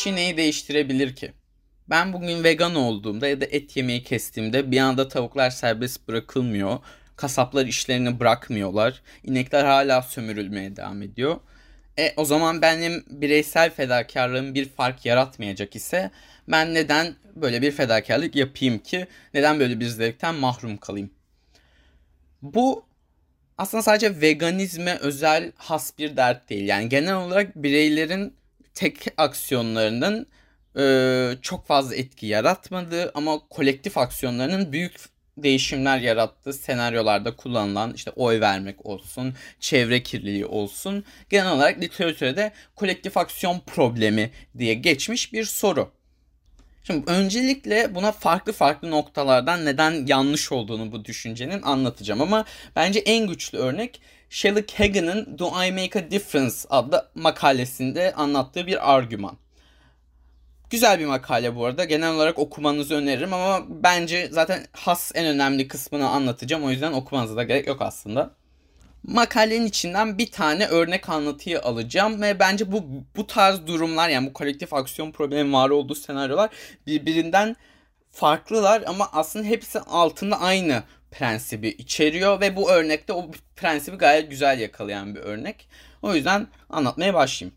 kişi neyi değiştirebilir ki? Ben bugün vegan olduğumda ya da et yemeği kestiğimde bir anda tavuklar serbest bırakılmıyor. Kasaplar işlerini bırakmıyorlar. İnekler hala sömürülmeye devam ediyor. E o zaman benim bireysel fedakarlığım bir fark yaratmayacak ise ben neden böyle bir fedakarlık yapayım ki? Neden böyle bir zevkten mahrum kalayım? Bu aslında sadece veganizme özel has bir dert değil. Yani genel olarak bireylerin tek aksiyonlarının e, çok fazla etki yaratmadığı ama kolektif aksiyonlarının büyük değişimler yarattığı senaryolarda kullanılan işte oy vermek olsun, çevre kirliliği olsun genel olarak literatürde kolektif aksiyon problemi diye geçmiş bir soru. Şimdi öncelikle buna farklı farklı noktalardan neden yanlış olduğunu bu düşüncenin anlatacağım ama bence en güçlü örnek Shelley Kagan'ın Do I Make a Difference adlı makalesinde anlattığı bir argüman. Güzel bir makale bu arada. Genel olarak okumanızı öneririm ama bence zaten has en önemli kısmını anlatacağım. O yüzden okumanıza da gerek yok aslında. Makalenin içinden bir tane örnek anlatıyı alacağım ve bence bu bu tarz durumlar yani bu kolektif aksiyon problemi var olduğu senaryolar birbirinden farklılar ama aslında hepsi altında aynı prensibi içeriyor ve bu örnekte o prensibi gayet güzel yakalayan bir örnek. O yüzden anlatmaya başlayayım.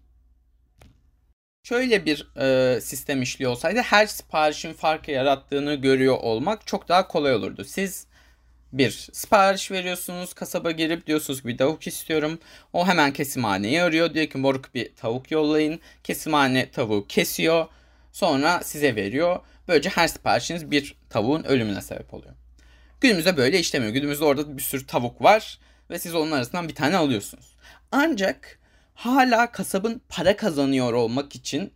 Şöyle bir e, sistem işliyor olsaydı her siparişin farkı yarattığını görüyor olmak çok daha kolay olurdu. Siz bir sipariş veriyorsunuz kasaba girip diyorsunuz ki bir tavuk istiyorum. O hemen kesimhaneyi arıyor. Diyor ki moruk bir tavuk yollayın. Kesimhane tavuğu kesiyor. Sonra size veriyor. Böylece her siparişiniz bir tavuğun ölümüne sebep oluyor. Günümüzde böyle işlemiyor. Günümüzde orada bir sürü tavuk var ve siz onun arasından bir tane alıyorsunuz. Ancak hala kasabın para kazanıyor olmak için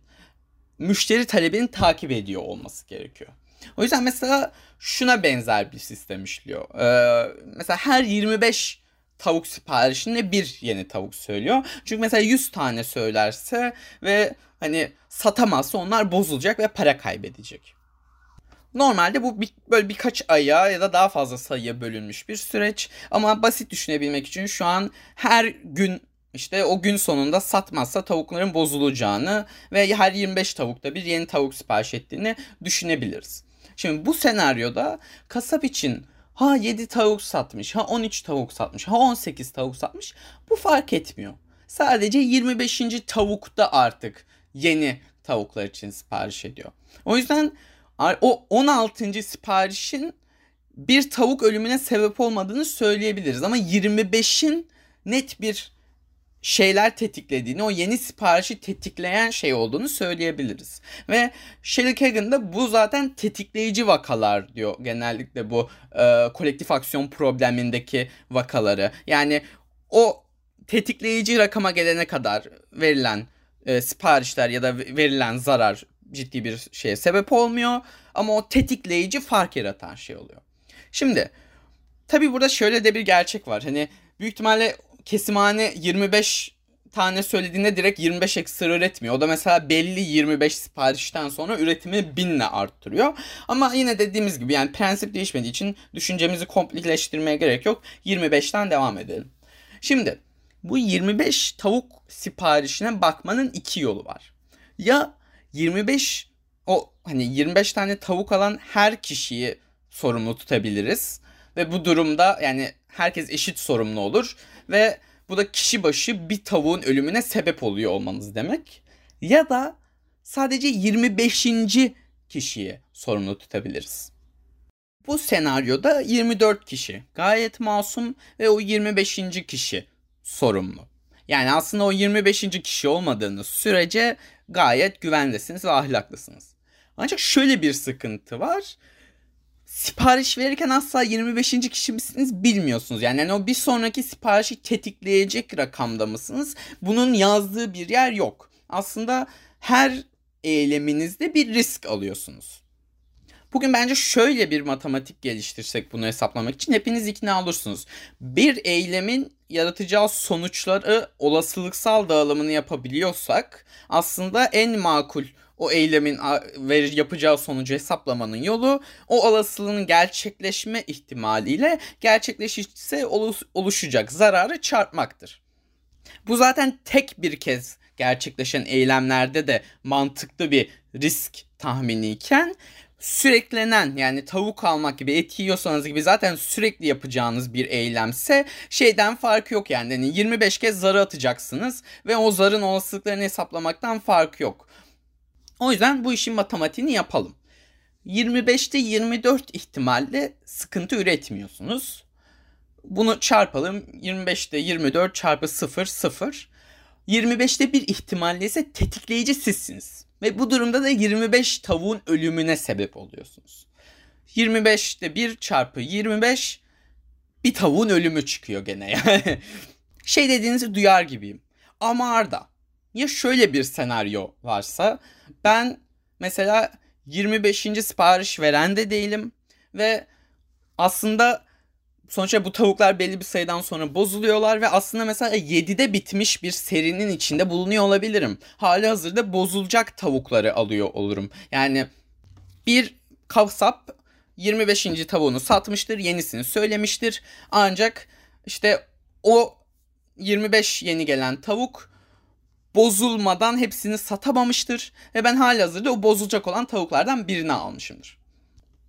müşteri talebini takip ediyor olması gerekiyor. O yüzden mesela şuna benzer bir sistem işliyor. Ee, mesela her 25 tavuk siparişine bir yeni tavuk söylüyor. Çünkü mesela 100 tane söylerse ve hani satamazsa onlar bozulacak ve para kaybedecek. Normalde bu bir, böyle birkaç aya ya da daha fazla sayıya bölünmüş bir süreç. Ama basit düşünebilmek için şu an her gün işte o gün sonunda satmazsa tavukların bozulacağını ve her 25 tavukta bir yeni tavuk sipariş ettiğini düşünebiliriz. Şimdi bu senaryoda kasap için ha 7 tavuk satmış, ha 13 tavuk satmış, ha 18 tavuk satmış bu fark etmiyor. Sadece 25. tavukta artık yeni tavuklar için sipariş ediyor. O yüzden o 16. siparişin bir tavuk ölümüne sebep olmadığını söyleyebiliriz ama 25'in net bir şeyler tetiklediğini, o yeni siparişi tetikleyen şey olduğunu söyleyebiliriz. Ve Shelley Kagan da bu zaten tetikleyici vakalar diyor genellikle bu e, kolektif aksiyon problemindeki vakaları. Yani o tetikleyici rakama gelene kadar verilen e, siparişler ya da verilen zarar ciddi bir şeye sebep olmuyor. Ama o tetikleyici fark yaratan şey oluyor. Şimdi tabii burada şöyle de bir gerçek var. Hani büyük ihtimalle kesimhane 25 tane söylediğinde direkt 25 ekstra üretmiyor. O da mesela belli 25 siparişten sonra üretimi binle arttırıyor. Ama yine dediğimiz gibi yani prensip değişmediği için düşüncemizi komplikeştirmeye gerek yok. 25'ten devam edelim. Şimdi bu 25 tavuk siparişine bakmanın iki yolu var. Ya 25 o hani 25 tane tavuk alan her kişiyi sorumlu tutabiliriz ve bu durumda yani herkes eşit sorumlu olur ve bu da kişi başı bir tavuğun ölümüne sebep oluyor olmanız demek. Ya da sadece 25. kişiyi sorumlu tutabiliriz. Bu senaryoda 24 kişi gayet masum ve o 25. kişi sorumlu. Yani aslında o 25. kişi olmadığınız sürece gayet güvendesiniz ve ahlaklısınız. Ancak şöyle bir sıkıntı var sipariş verirken asla 25. kişi misiniz bilmiyorsunuz. Yani, yani o bir sonraki siparişi tetikleyecek rakamda mısınız? Bunun yazdığı bir yer yok. Aslında her eyleminizde bir risk alıyorsunuz. Bugün bence şöyle bir matematik geliştirsek bunu hesaplamak için hepiniz ikna olursunuz. Bir eylemin yaratacağı sonuçları olasılıksal dağılımını yapabiliyorsak aslında en makul o eylemin yapacağı sonucu hesaplamanın yolu o olasılığın gerçekleşme ihtimaliyle gerçekleşirse oluşacak zararı çarpmaktır. Bu zaten tek bir kez gerçekleşen eylemlerde de mantıklı bir risk tahminiyken süreklenen yani tavuk almak gibi et yiyorsanız gibi zaten sürekli yapacağınız bir eylemse şeyden farkı yok yani. yani 25 kez zarı atacaksınız ve o zarın olasılıklarını hesaplamaktan fark yok. O yüzden bu işin matematiğini yapalım. 25'te 24 ihtimalle sıkıntı üretmiyorsunuz. Bunu çarpalım. 25'te 24 çarpı 0 0. 25'te bir ihtimalle ise tetikleyici sizsiniz. Ve bu durumda da 25 tavuğun ölümüne sebep oluyorsunuz. 25'te 1 çarpı 25 bir tavuğun ölümü çıkıyor gene yani. şey dediğinizi duyar gibiyim. Ama Arda ya şöyle bir senaryo varsa ben mesela 25. sipariş veren de değilim ve aslında sonuçta bu tavuklar belli bir sayıdan sonra bozuluyorlar ve aslında mesela 7'de bitmiş bir serinin içinde bulunuyor olabilirim. Hali hazırda bozulacak tavukları alıyor olurum. Yani bir kasap 25. tavuğunu satmıştır, yenisini söylemiştir. Ancak işte o 25 yeni gelen tavuk bozulmadan hepsini satamamıştır ve ben hali hazırda o bozulacak olan tavuklardan birini almışımdır.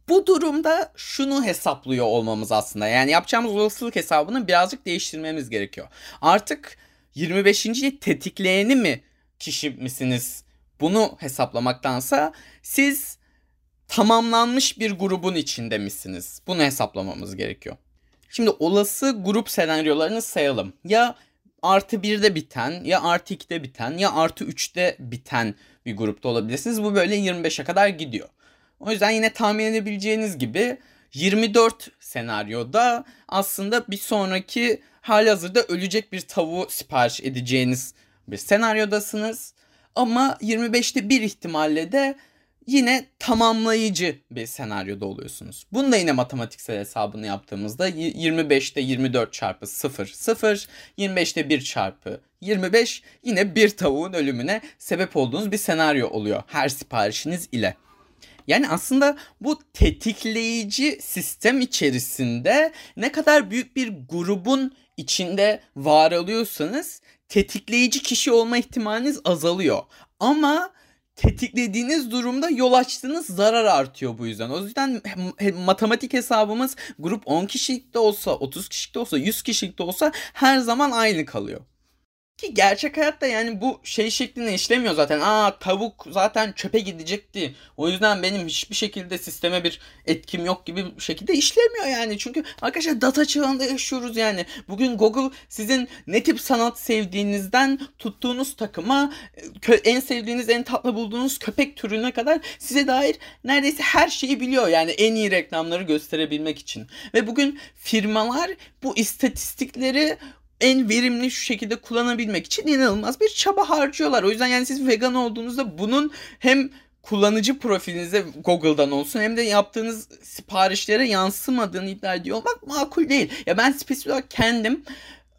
Bu durumda şunu hesaplıyor olmamız aslında. Yani yapacağımız olasılık hesabını birazcık değiştirmemiz gerekiyor. Artık 25. tetikleyeni mi kişi misiniz? Bunu hesaplamaktansa siz tamamlanmış bir grubun içinde misiniz? Bunu hesaplamamız gerekiyor. Şimdi olası grup senaryolarını sayalım. Ya artı 1'de biten ya artı 2'de biten ya artı 3'te biten bir grupta olabilirsiniz. Bu böyle 25'e kadar gidiyor. O yüzden yine tahmin edebileceğiniz gibi 24 senaryoda aslında bir sonraki hali hazırda ölecek bir tavuğu sipariş edeceğiniz bir senaryodasınız. Ama 25'te bir ihtimalle de yine tamamlayıcı bir senaryoda oluyorsunuz. Bunu da yine matematiksel hesabını yaptığımızda 25'te 24 çarpı 0 0, 25'te 1 çarpı 25 yine bir tavuğun ölümüne sebep olduğunuz bir senaryo oluyor her siparişiniz ile. Yani aslında bu tetikleyici sistem içerisinde ne kadar büyük bir grubun içinde var oluyorsanız tetikleyici kişi olma ihtimaliniz azalıyor. Ama tetiklediğiniz durumda yol açtığınız zarar artıyor bu yüzden. O yüzden matematik hesabımız grup 10 kişilik de olsa, 30 kişilik de olsa, 100 kişilik de olsa her zaman aynı kalıyor. Ki gerçek hayatta yani bu şey şeklinde işlemiyor zaten. Aa tavuk zaten çöpe gidecekti. O yüzden benim hiçbir şekilde sisteme bir etkim yok gibi bir şekilde işlemiyor yani. Çünkü arkadaşlar data çağında yaşıyoruz yani. Bugün Google sizin ne tip sanat sevdiğinizden tuttuğunuz takıma en sevdiğiniz en tatlı bulduğunuz köpek türüne kadar size dair neredeyse her şeyi biliyor. Yani en iyi reklamları gösterebilmek için. Ve bugün firmalar bu istatistikleri en verimli şu şekilde kullanabilmek için inanılmaz bir çaba harcıyorlar. O yüzden yani siz vegan olduğunuzda bunun hem kullanıcı profilinize Google'dan olsun hem de yaptığınız siparişlere yansımadığını iddia ediyor olmak makul değil. Ya ben spesifik olarak kendim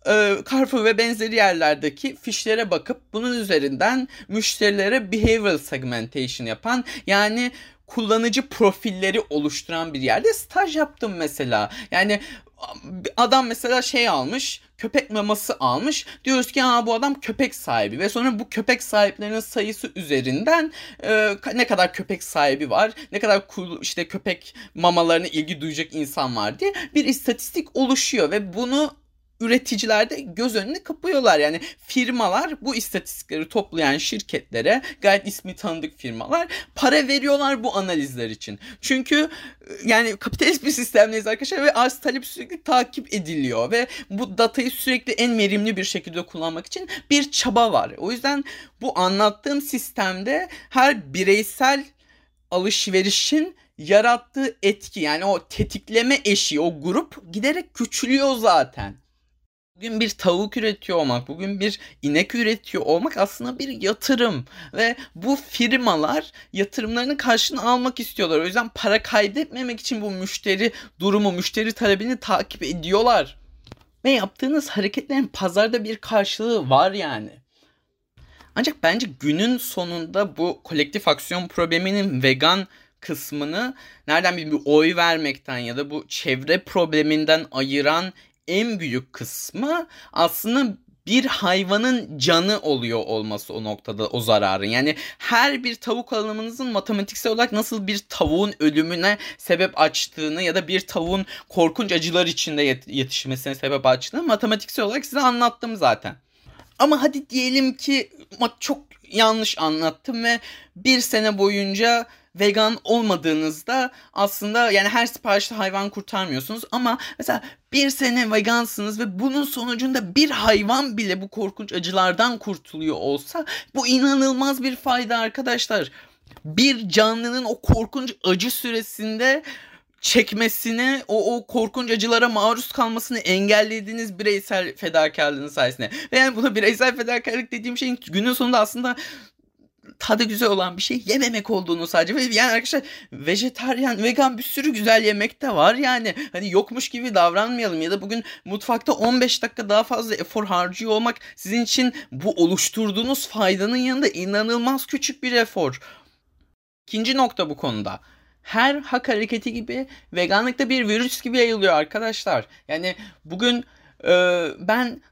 e, Carrefour ve benzeri yerlerdeki fişlere bakıp bunun üzerinden müşterilere behavioral segmentation yapan yani kullanıcı profilleri oluşturan bir yerde staj yaptım mesela. Yani adam mesela şey almış köpek maması almış. Diyoruz ki ha bu adam köpek sahibi ve sonra bu köpek sahiplerinin sayısı üzerinden e, ne kadar köpek sahibi var, ne kadar işte köpek mamalarına ilgi duyacak insan var diye bir istatistik oluşuyor ve bunu üreticiler de göz önüne kapıyorlar. Yani firmalar bu istatistikleri toplayan şirketlere gayet ismi tanıdık firmalar para veriyorlar bu analizler için. Çünkü e, yani kapitalist bir sistemdeyiz arkadaşlar ve arz talep sürekli takip ediliyor ve bu datayı sürekli en verimli bir şekilde kullanmak için bir çaba var. O yüzden bu anlattığım sistemde her bireysel alışverişin yarattığı etki yani o tetikleme eşiği o grup giderek küçülüyor zaten. Bugün bir tavuk üretiyor olmak, bugün bir inek üretiyor olmak aslında bir yatırım. Ve bu firmalar yatırımlarının karşılığını almak istiyorlar. O yüzden para kaybetmemek için bu müşteri durumu, müşteri talebini takip ediyorlar. Ve yaptığınız hareketlerin pazarda bir karşılığı var yani. Ancak bence günün sonunda bu kolektif aksiyon probleminin vegan kısmını nereden bir, bir oy vermekten ya da bu çevre probleminden ayıran en büyük kısmı aslında bir hayvanın canı oluyor olması o noktada o zararın. Yani her bir tavuk alımınızın matematiksel olarak nasıl bir tavuğun ölümüne sebep açtığını ya da bir tavuğun korkunç acılar içinde yetişmesine sebep açtığını matematiksel olarak size anlattım zaten. Ama hadi diyelim ki çok yanlış anlattım ve bir sene boyunca vegan olmadığınızda aslında yani her siparişte hayvan kurtarmıyorsunuz ama mesela bir sene vegansınız ve bunun sonucunda bir hayvan bile bu korkunç acılardan kurtuluyor olsa bu inanılmaz bir fayda arkadaşlar. Bir canlının o korkunç acı süresinde çekmesini, o, o korkunç acılara maruz kalmasını engellediğiniz bireysel fedakarlığın sayesinde. Ve yani buna bireysel fedakarlık dediğim şeyin günün sonunda aslında tadı güzel olan bir şey yememek olduğunu sadece. Ve yani arkadaşlar vejetaryen, vegan bir sürü güzel yemek de var yani. Hani yokmuş gibi davranmayalım ya da bugün mutfakta 15 dakika daha fazla efor harcıyor olmak sizin için bu oluşturduğunuz faydanın yanında inanılmaz küçük bir efor. İkinci nokta bu konuda her hak hareketi gibi veganlık da bir virüs gibi yayılıyor arkadaşlar. Yani bugün e, ben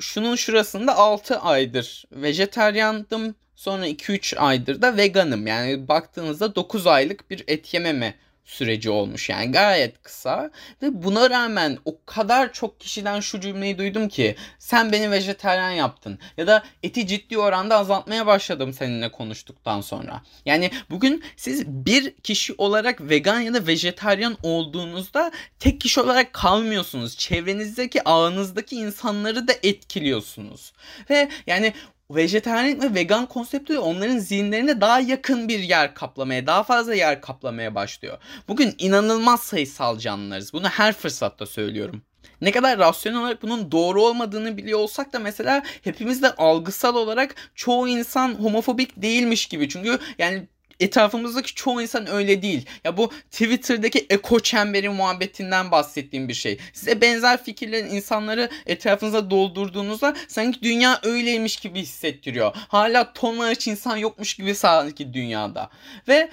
şunun şurasında 6 aydır vejetaryandım. Sonra 2-3 aydır da veganım. Yani baktığınızda 9 aylık bir et yememe süreci olmuş yani gayet kısa ve buna rağmen o kadar çok kişiden şu cümleyi duydum ki sen beni vejetaryen yaptın ya da eti ciddi oranda azaltmaya başladım seninle konuştuktan sonra. Yani bugün siz bir kişi olarak vegan ya da vejetaryen olduğunuzda tek kişi olarak kalmıyorsunuz. Çevrenizdeki ağınızdaki insanları da etkiliyorsunuz. Ve yani vejetaryen ve vegan konsepti onların zihinlerine daha yakın bir yer kaplamaya, daha fazla yer kaplamaya başlıyor. Bugün inanılmaz sayısal canlılarız. Bunu her fırsatta söylüyorum. Ne kadar rasyonel olarak bunun doğru olmadığını biliyor olsak da mesela hepimiz de algısal olarak çoğu insan homofobik değilmiş gibi. Çünkü yani etrafımızdaki çoğu insan öyle değil. Ya bu Twitter'daki eko çemberi muhabbetinden bahsettiğim bir şey. Size benzer fikirlerin insanları etrafınıza doldurduğunuzda sanki dünya öyleymiş gibi hissettiriyor. Hala tonlarca insan yokmuş gibi sanki dünyada. Ve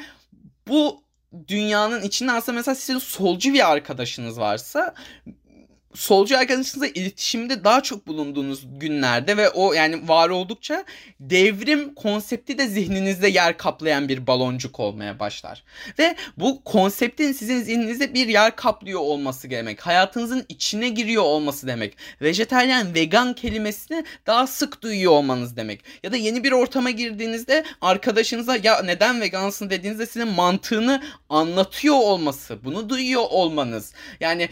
bu dünyanın içinde aslında mesela sizin solcu bir arkadaşınız varsa solcu arkadaşınızla iletişimde daha çok bulunduğunuz günlerde ve o yani var oldukça devrim konsepti de zihninizde yer kaplayan bir baloncuk olmaya başlar. Ve bu konseptin sizin zihninizde bir yer kaplıyor olması demek. Hayatınızın içine giriyor olması demek. Vejetaryen, vegan kelimesini daha sık duyuyor olmanız demek. Ya da yeni bir ortama girdiğinizde arkadaşınıza ya neden vegansın dediğinizde sizin mantığını anlatıyor olması. Bunu duyuyor olmanız. Yani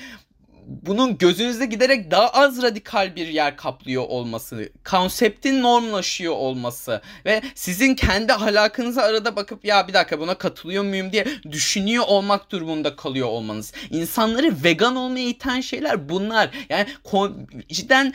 bunun gözünüzde giderek daha az radikal bir yer kaplıyor olması, konseptin normlaşıyor olması ve sizin kendi ahlakınıza arada bakıp ya bir dakika buna katılıyor muyum diye düşünüyor olmak durumunda kalıyor olmanız. İnsanları vegan olmaya iten şeyler bunlar. Yani cidden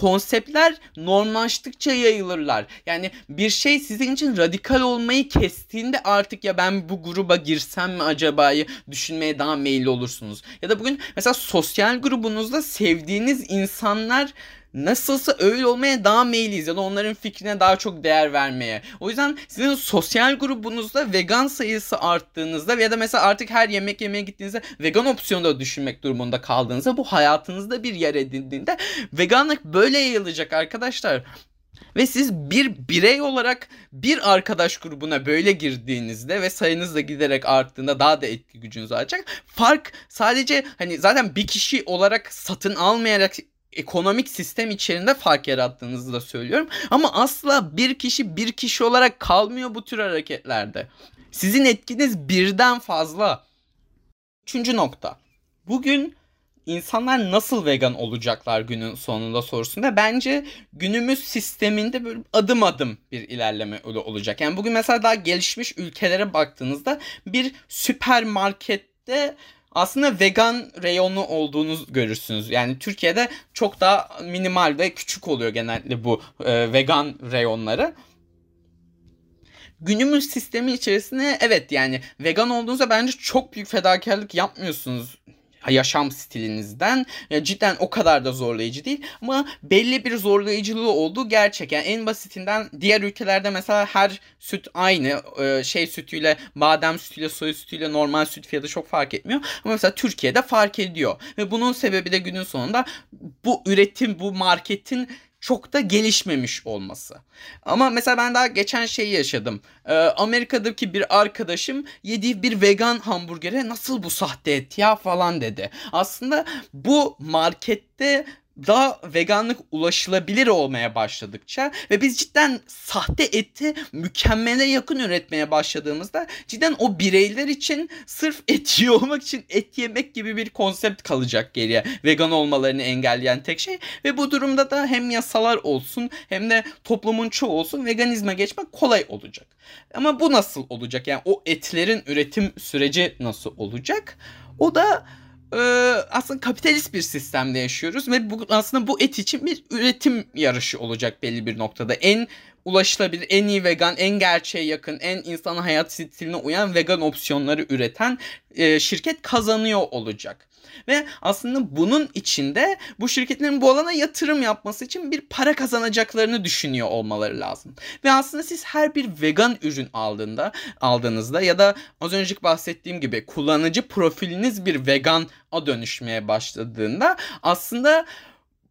konseptler normlaştıkça yayılırlar. Yani bir şey sizin için radikal olmayı kestiğinde artık ya ben bu gruba girsem mi acaba'yı düşünmeye daha meyilli olursunuz. Ya da bugün mesela sosyal grubunuzda sevdiğiniz insanlar nasılsa öyle olmaya daha meyilliyiz ya da onların fikrine daha çok değer vermeye. O yüzden sizin sosyal grubunuzda vegan sayısı arttığınızda ya da mesela artık her yemek yemeye gittiğinizde vegan opsiyonu da düşünmek durumunda kaldığınızda bu hayatınızda bir yer edindiğinde veganlık böyle yayılacak arkadaşlar. Ve siz bir birey olarak bir arkadaş grubuna böyle girdiğinizde ve sayınız da giderek arttığında daha da etki gücünüz artacak. Fark sadece hani zaten bir kişi olarak satın almayarak ekonomik sistem içerisinde fark yarattığınızı da söylüyorum. Ama asla bir kişi bir kişi olarak kalmıyor bu tür hareketlerde. Sizin etkiniz birden fazla. Üçüncü nokta. Bugün insanlar nasıl vegan olacaklar günün sonunda sorusunda bence günümüz sisteminde böyle adım adım bir ilerleme olacak. Yani bugün mesela daha gelişmiş ülkelere baktığınızda bir süpermarkette aslında vegan reyonu olduğunu görürsünüz. Yani Türkiye'de çok daha minimal ve küçük oluyor genellikle bu e, vegan reyonları. Günümüz sistemi içerisinde evet yani vegan olduğunuzda bence çok büyük fedakarlık yapmıyorsunuz yaşam stilinizden. Ya cidden o kadar da zorlayıcı değil ama belli bir zorlayıcılığı olduğu gerçek. Yani en basitinden diğer ülkelerde mesela her süt aynı. Ee, şey sütüyle, badem sütüyle, soya sütüyle normal süt fiyatı çok fark etmiyor. Ama mesela Türkiye'de fark ediyor. Ve bunun sebebi de günün sonunda bu üretim, bu marketin çok da gelişmemiş olması. Ama mesela ben daha geçen şeyi yaşadım. Ee, Amerika'daki bir arkadaşım yediği bir vegan hamburgere nasıl bu sahte et ya falan dedi. Aslında bu markette daha veganlık ulaşılabilir olmaya başladıkça ve biz cidden sahte eti mükemmele yakın üretmeye başladığımızda cidden o bireyler için sırf et yiyor olmak için et yemek gibi bir konsept kalacak geriye. Vegan olmalarını engelleyen tek şey ve bu durumda da hem yasalar olsun hem de toplumun çoğu olsun veganizme geçmek kolay olacak. Ama bu nasıl olacak? Yani o etlerin üretim süreci nasıl olacak? O da e, aslında kapitalist bir sistemde yaşıyoruz ve bu aslında bu et için bir üretim yarışı olacak belli bir noktada. En ulaşılabilir, en iyi vegan, en gerçeğe yakın, en insan hayat stiline uyan vegan opsiyonları üreten e, şirket kazanıyor olacak. Ve aslında bunun içinde bu şirketlerin bu alana yatırım yapması için bir para kazanacaklarını düşünüyor olmaları lazım. Ve aslında siz her bir vegan ürün aldığında aldığınızda ya da az önceki bahsettiğim gibi kullanıcı profiliniz bir vegan a dönüşmeye başladığında aslında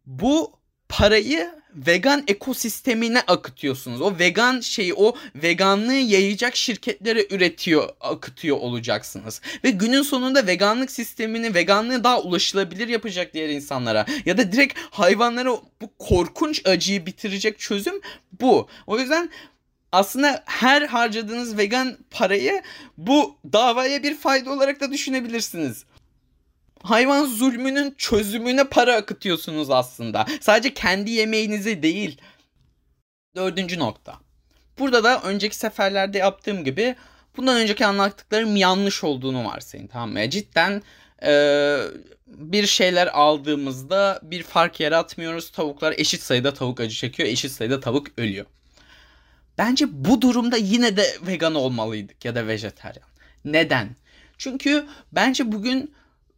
bu parayı vegan ekosistemine akıtıyorsunuz. O vegan şeyi, o veganlığı yayacak şirketlere üretiyor, akıtıyor olacaksınız. Ve günün sonunda veganlık sistemini, veganlığı daha ulaşılabilir yapacak diğer insanlara ya da direkt hayvanlara bu korkunç acıyı bitirecek çözüm bu. O yüzden aslında her harcadığınız vegan parayı bu davaya bir fayda olarak da düşünebilirsiniz hayvan zulmünün çözümüne para akıtıyorsunuz aslında. Sadece kendi yemeğinize değil. Dördüncü nokta. Burada da önceki seferlerde yaptığım gibi bundan önceki anlattıklarım yanlış olduğunu varsayın tamam mı? Cidden e, bir şeyler aldığımızda bir fark yaratmıyoruz. Tavuklar eşit sayıda tavuk acı çekiyor, eşit sayıda tavuk ölüyor. Bence bu durumda yine de vegan olmalıydık ya da vejetaryen. Neden? Çünkü bence bugün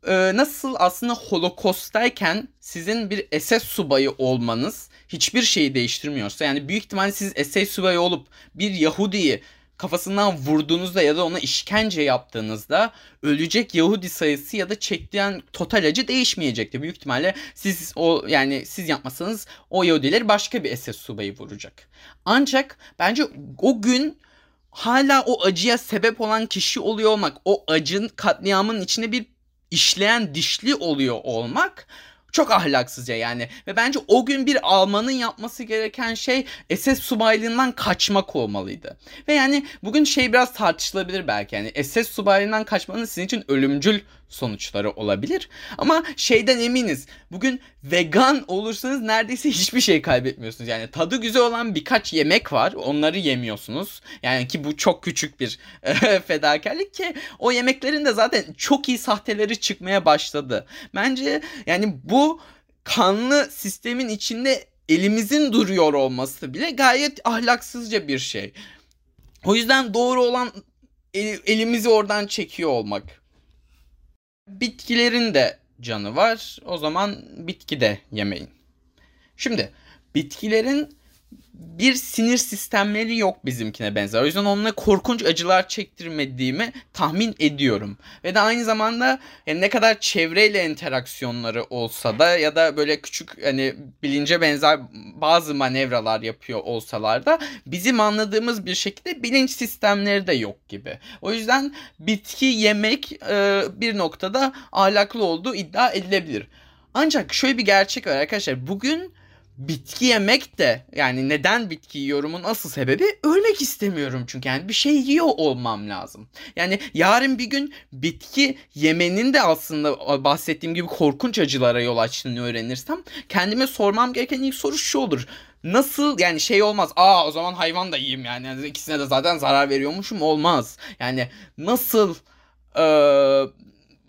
e, nasıl aslında Holokost'tayken sizin bir SS subayı olmanız hiçbir şeyi değiştirmiyorsa yani büyük ihtimalle siz SS subayı olup bir Yahudi'yi kafasından vurduğunuzda ya da ona işkence yaptığınızda ölecek Yahudi sayısı ya da çektiğin total acı değişmeyecekti. Büyük ihtimalle siz o yani siz yapmasanız o Yahudileri başka bir SS subayı vuracak. Ancak bence o gün hala o acıya sebep olan kişi oluyor olmak, o acın katliamın içine bir işleyen dişli oluyor olmak çok ahlaksızca yani. Ve bence o gün bir Alman'ın yapması gereken şey SS subaylığından kaçmak olmalıydı. Ve yani bugün şey biraz tartışılabilir belki. Yani SS subaylığından kaçmanın sizin için ölümcül sonuçları olabilir. Ama şeyden eminiz. Bugün vegan olursanız neredeyse hiçbir şey kaybetmiyorsunuz. Yani tadı güzel olan birkaç yemek var. Onları yemiyorsunuz. Yani ki bu çok küçük bir fedakarlık ki o yemeklerin de zaten çok iyi sahteleri çıkmaya başladı. Bence yani bu kanlı sistemin içinde elimizin duruyor olması bile gayet ahlaksızca bir şey. O yüzden doğru olan elimizi oradan çekiyor olmak. Bitkilerin de canı var. O zaman bitki de yemeyin. Şimdi bitkilerin bir sinir sistemleri yok bizimkine benzer. O yüzden onunla korkunç acılar çektirmediğimi tahmin ediyorum. Ve de aynı zamanda yani ne kadar çevreyle interaksiyonları olsa da ya da böyle küçük hani bilince benzer bazı manevralar yapıyor olsalar da bizim anladığımız bir şekilde bilinç sistemleri de yok gibi. O yüzden bitki yemek e, bir noktada ahlaklı olduğu iddia edilebilir. Ancak şöyle bir gerçek var arkadaşlar. Bugün bitki yemek de yani neden bitki yiyorumun asıl sebebi ölmek istemiyorum çünkü yani bir şey yiyor olmam lazım. Yani yarın bir gün bitki yemenin de aslında bahsettiğim gibi korkunç acılara yol açtığını öğrenirsem kendime sormam gereken ilk soru şu olur. Nasıl yani şey olmaz. Aa o zaman hayvan da yiyeyim yani. yani ikisine de zaten zarar veriyormuşum olmaz. Yani nasıl e,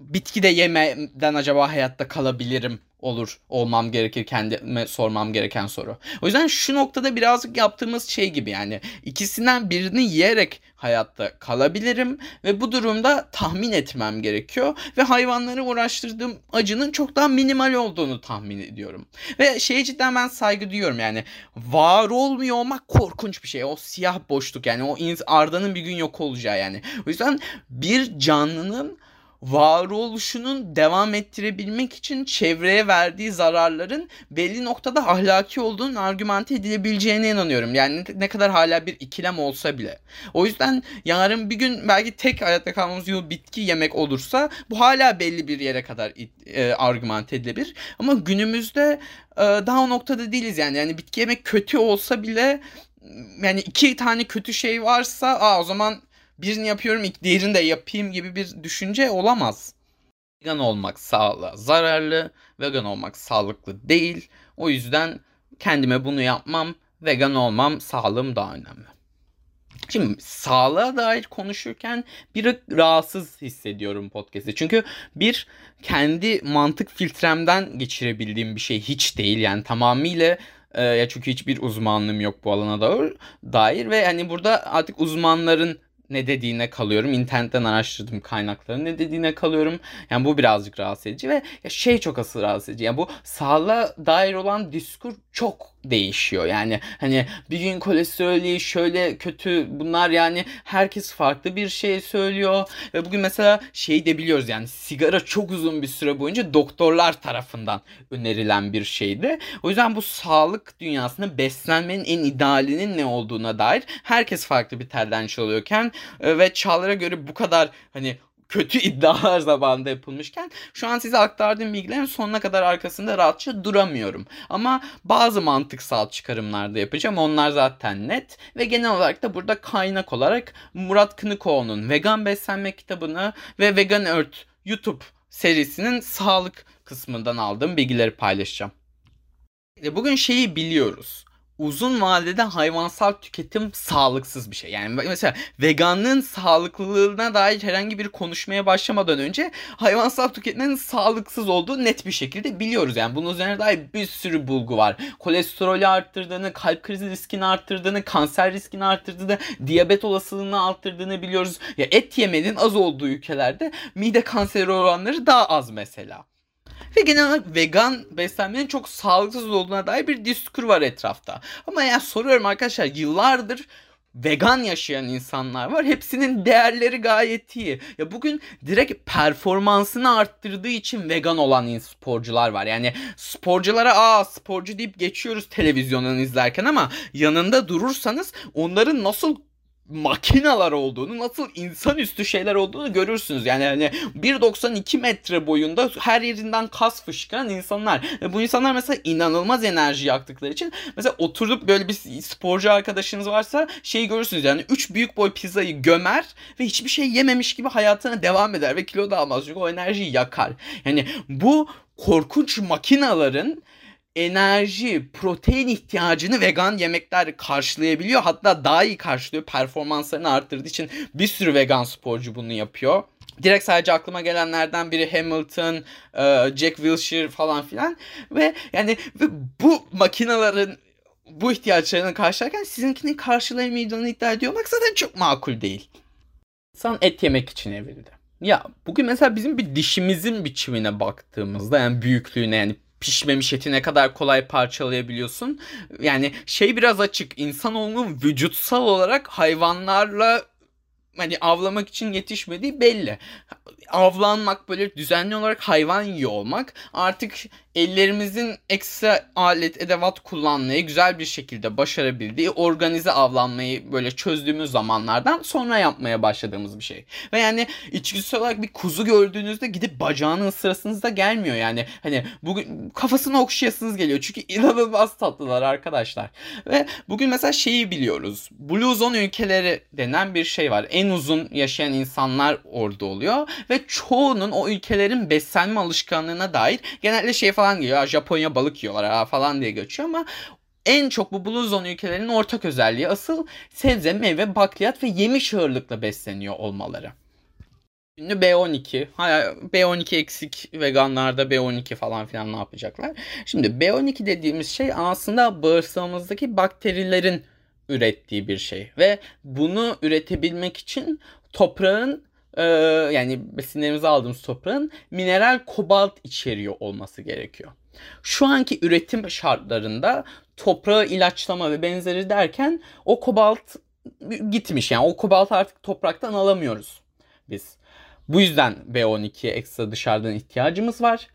bitki de yemeden acaba hayatta kalabilirim olur olmam gerekir kendime sormam gereken soru. O yüzden şu noktada birazcık yaptığımız şey gibi yani ikisinden birini yiyerek hayatta kalabilirim ve bu durumda tahmin etmem gerekiyor ve hayvanları uğraştırdığım acının çok daha minimal olduğunu tahmin ediyorum. Ve şeye cidden ben saygı duyuyorum yani var olmuyor olmak korkunç bir şey. O siyah boşluk yani o Arda'nın bir gün yok olacağı yani. O yüzden bir canlının varoluşunun devam ettirebilmek için çevreye verdiği zararların belli noktada ahlaki olduğunun argümante edilebileceğine inanıyorum. Yani ne kadar hala bir ikilem olsa bile. O yüzden yarın bir gün belki tek hayatta kalmamız yolu bitki yemek olursa bu hala belli bir yere kadar e, argümante edilebilir. Ama günümüzde e, daha o noktada değiliz yani. Yani bitki yemek kötü olsa bile yani iki tane kötü şey varsa aa o zaman birini yapıyorum diğerini de yapayım gibi bir düşünce olamaz. Vegan olmak sağlığa zararlı, vegan olmak sağlıklı değil. O yüzden kendime bunu yapmam, vegan olmam, sağlığım daha önemli. Şimdi sağlığa dair konuşurken bir rahatsız hissediyorum podcast'te. Çünkü bir kendi mantık filtremden geçirebildiğim bir şey hiç değil. Yani tamamıyla e, ya çünkü hiçbir uzmanlığım yok bu alana dair ve hani burada artık uzmanların ne dediğine kalıyorum. İnternetten araştırdım kaynakları ne dediğine kalıyorum. Yani bu birazcık rahatsız edici ve şey çok asıl rahatsız edici. Yani bu sağlığa dair olan diskur çok değişiyor. Yani hani bir gün kolesterolü şöyle kötü bunlar yani herkes farklı bir şey söylüyor ve bugün mesela şeyi de biliyoruz yani sigara çok uzun bir süre boyunca doktorlar tarafından önerilen bir şeydi. O yüzden bu sağlık dünyasında beslenmenin en idealinin ne olduğuna dair herkes farklı bir telden çalıyorken e, ve çağlara göre bu kadar hani kötü iddialar zamanında yapılmışken şu an size aktardığım bilgilerin sonuna kadar arkasında rahatça duramıyorum. Ama bazı mantıksal çıkarımlar da yapacağım. Onlar zaten net ve genel olarak da burada kaynak olarak Murat Kınıkoğlu'nun Vegan Beslenme kitabını ve Vegan Earth YouTube serisinin sağlık kısmından aldığım bilgileri paylaşacağım. Bugün şeyi biliyoruz uzun vadede hayvansal tüketim sağlıksız bir şey. Yani mesela veganlığın sağlıklılığına dair herhangi bir konuşmaya başlamadan önce hayvansal tüketimin sağlıksız olduğu net bir şekilde biliyoruz. Yani bunun üzerine dair bir sürü bulgu var. Kolesterolü arttırdığını, kalp krizi riskini arttırdığını, kanser riskini arttırdığını, diyabet olasılığını arttırdığını biliyoruz. Ya et yemenin az olduğu ülkelerde mide kanseri oranları daha az mesela. Ve genel olarak vegan beslenmenin çok sağlıksız olduğuna dair bir diskur var etrafta. Ama ya soruyorum arkadaşlar yıllardır vegan yaşayan insanlar var. Hepsinin değerleri gayet iyi. Ya bugün direkt performansını arttırdığı için vegan olan sporcular var. Yani sporculara aa sporcu deyip geçiyoruz televizyondan izlerken ama yanında durursanız onların nasıl makinalar olduğunu, nasıl insanüstü şeyler olduğunu görürsünüz. Yani hani 1.92 metre boyunda her yerinden kas fışkıran insanlar. Ve bu insanlar mesela inanılmaz enerji yaktıkları için mesela oturup böyle bir sporcu arkadaşınız varsa şeyi görürsünüz. Yani 3 büyük boy pizzayı gömer ve hiçbir şey yememiş gibi hayatına devam eder ve kilo da almaz. Çünkü o enerjiyi yakar. Yani bu korkunç makinaların enerji, protein ihtiyacını vegan yemekler karşılayabiliyor. Hatta daha iyi karşılıyor. Performanslarını arttırdığı için bir sürü vegan sporcu bunu yapıyor. Direkt sadece aklıma gelenlerden biri Hamilton, e, Jack Wilshere falan filan ve yani ve bu makinaların bu ihtiyaçlarını karşılarken sizinkini karşılayamayacağını iddia ediyor zaten çok makul değil. İnsan et yemek için evrildi. Ya bugün mesela bizim bir dişimizin biçimine baktığımızda yani büyüklüğüne yani pişmemiş eti ne kadar kolay parçalayabiliyorsun. Yani şey biraz açık. İnsanoğlunun vücutsal olarak hayvanlarla hani avlamak için yetişmediği belli. Avlanmak böyle düzenli olarak hayvan yiyor olmak artık ellerimizin ekstra alet edevat kullanmayı güzel bir şekilde başarabildiği organize avlanmayı böyle çözdüğümüz zamanlardan sonra yapmaya başladığımız bir şey. Ve yani içgüdüsel olarak bir kuzu gördüğünüzde gidip bacağını ısırasınız da gelmiyor yani. Hani bugün kafasını okşayasınız geliyor. Çünkü inanılmaz tatlılar arkadaşlar. Ve bugün mesela şeyi biliyoruz. Blue Zone ülkeleri denen bir şey var. En uzun yaşayan insanlar orada oluyor. Ve çoğunun o ülkelerin beslenme alışkanlığına dair genelde şey falan geliyor. Japonya balık yiyorlar ha falan diye geçiyor ama en çok bu Blue Zone ülkelerinin ortak özelliği asıl sebze, meyve, bakliyat ve yemiş ağırlıkla besleniyor olmaları. Şimdi B12. B12 eksik veganlarda B12 falan filan ne yapacaklar? Şimdi B12 dediğimiz şey aslında bağırsağımızdaki bakterilerin ürettiği bir şey. Ve bunu üretebilmek için toprağın e, yani besinlerimizi aldığımız toprağın mineral kobalt içeriyor olması gerekiyor. Şu anki üretim şartlarında toprağı ilaçlama ve benzeri derken o kobalt gitmiş yani o kobalt artık topraktan alamıyoruz biz. Bu yüzden B12'ye ekstra dışarıdan ihtiyacımız var.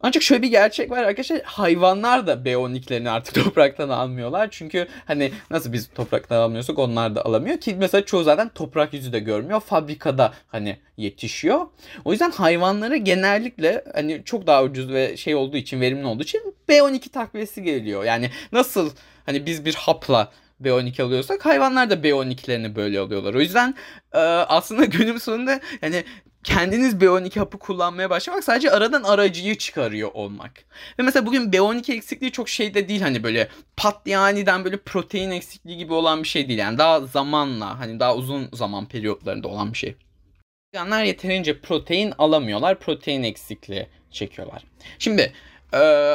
Ancak şöyle bir gerçek var arkadaşlar hayvanlar da B12'lerini artık topraktan almıyorlar. Çünkü hani nasıl biz topraktan almıyorsak onlar da alamıyor ki mesela çoğu zaten toprak yüzü de görmüyor. Fabrikada hani yetişiyor. O yüzden hayvanları genellikle hani çok daha ucuz ve şey olduğu için verimli olduğu için B12 takviyesi geliyor. Yani nasıl hani biz bir hapla B12 alıyorsak hayvanlar da B12'lerini böyle alıyorlar. O yüzden e, aslında günün sonunda yani kendiniz B12 hapı kullanmaya başlamak sadece aradan aracıyı çıkarıyor olmak. Ve mesela bugün B12 eksikliği çok şey de değil hani böyle pat aniden böyle protein eksikliği gibi olan bir şey değil. Yani daha zamanla hani daha uzun zaman periyotlarında olan bir şey. Veganlar yeterince protein alamıyorlar. Protein eksikliği çekiyorlar. Şimdi e,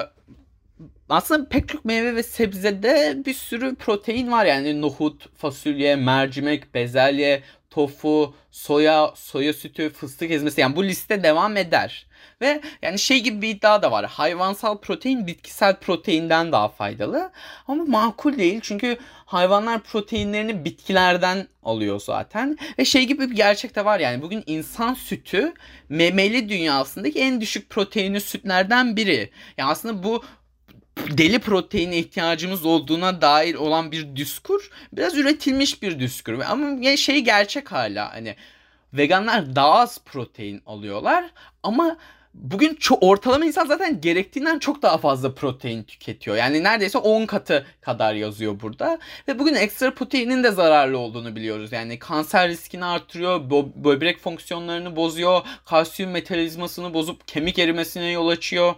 aslında pek çok meyve ve sebzede bir sürü protein var yani nohut, fasulye, mercimek, bezelye, tofu, soya, soya sütü, fıstık ezmesi yani bu liste devam eder. Ve yani şey gibi bir iddia da var. Hayvansal protein bitkisel proteinden daha faydalı. Ama makul değil çünkü hayvanlar proteinlerini bitkilerden alıyor zaten. Ve şey gibi bir gerçek de var yani bugün insan sütü memeli dünyasındaki en düşük proteinli sütlerden biri. Yani aslında bu deli proteine ihtiyacımız olduğuna dair olan bir diskur biraz üretilmiş bir diskur ama şey gerçek hala hani veganlar daha az protein alıyorlar ama bugün çok ortalama insan zaten gerektiğinden çok daha fazla protein tüketiyor. Yani neredeyse 10 katı kadar yazıyor burada. Ve bugün ekstra proteinin de zararlı olduğunu biliyoruz. Yani kanser riskini artırıyor, böbrek fonksiyonlarını bozuyor, kalsiyum metabolizmasını bozup kemik erimesine yol açıyor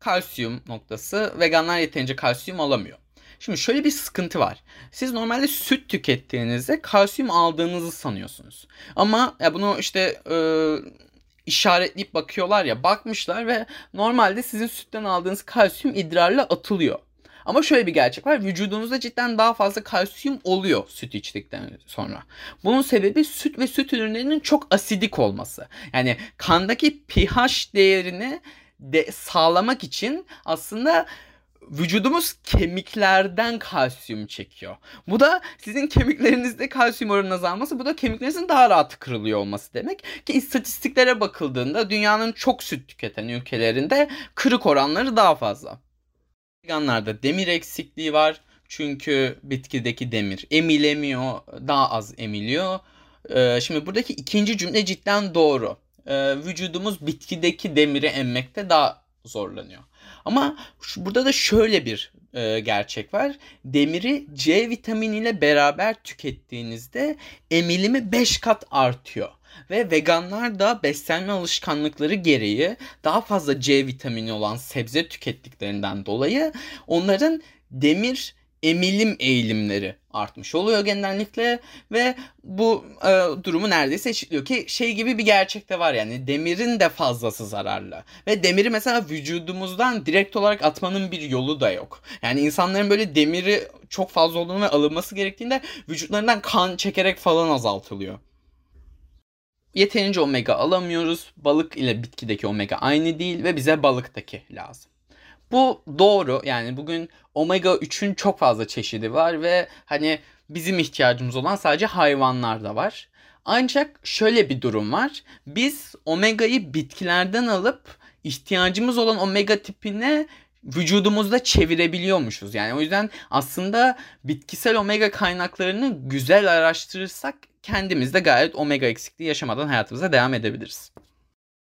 kalsiyum noktası veganlar yeterince kalsiyum alamıyor. Şimdi şöyle bir sıkıntı var. Siz normalde süt tükettiğinizde kalsiyum aldığınızı sanıyorsunuz. Ama ya bunu işte e, işaretleyip bakıyorlar ya bakmışlar ve normalde sizin sütten aldığınız kalsiyum idrarla atılıyor. Ama şöyle bir gerçek var. Vücudunuzda cidden daha fazla kalsiyum oluyor süt içtikten sonra. Bunun sebebi süt ve süt ürünlerinin çok asidik olması. Yani kandaki pH değerini de sağlamak için aslında vücudumuz kemiklerden kalsiyum çekiyor. Bu da sizin kemiklerinizde kalsiyum oranının azalması, bu da kemiklerinizin daha rahat kırılıyor olması demek. Ki istatistiklere bakıldığında dünyanın çok süt tüketen ülkelerinde kırık oranları daha fazla. Veganlarda demir eksikliği var. Çünkü bitkideki demir emilemiyor, daha az emiliyor. Ee, şimdi buradaki ikinci cümle cidden doğru e, vücudumuz bitkideki demiri emmekte daha zorlanıyor. Ama şu, burada da şöyle bir e, gerçek var. Demiri C vitaminiyle beraber tükettiğinizde emilimi 5 kat artıyor. Ve veganlar da beslenme alışkanlıkları gereği daha fazla C vitamini olan sebze tükettiklerinden dolayı onların demir emilim eğilimleri artmış oluyor genellikle ve bu e, durumu neredeyse eşitliyor ki şey gibi bir gerçek de var yani demirin de fazlası zararlı ve demiri mesela vücudumuzdan direkt olarak atmanın bir yolu da yok. Yani insanların böyle demiri çok fazla olduğunu ve alınması gerektiğinde vücutlarından kan çekerek falan azaltılıyor. Yeterince omega alamıyoruz. Balık ile bitkideki omega aynı değil ve bize balıktaki lazım. Bu doğru. Yani bugün omega 3'ün çok fazla çeşidi var ve hani bizim ihtiyacımız olan sadece hayvanlarda var. Ancak şöyle bir durum var. Biz omega'yı bitkilerden alıp ihtiyacımız olan omega tipine vücudumuzda çevirebiliyormuşuz. Yani o yüzden aslında bitkisel omega kaynaklarını güzel araştırırsak kendimiz de gayet omega eksikliği yaşamadan hayatımıza devam edebiliriz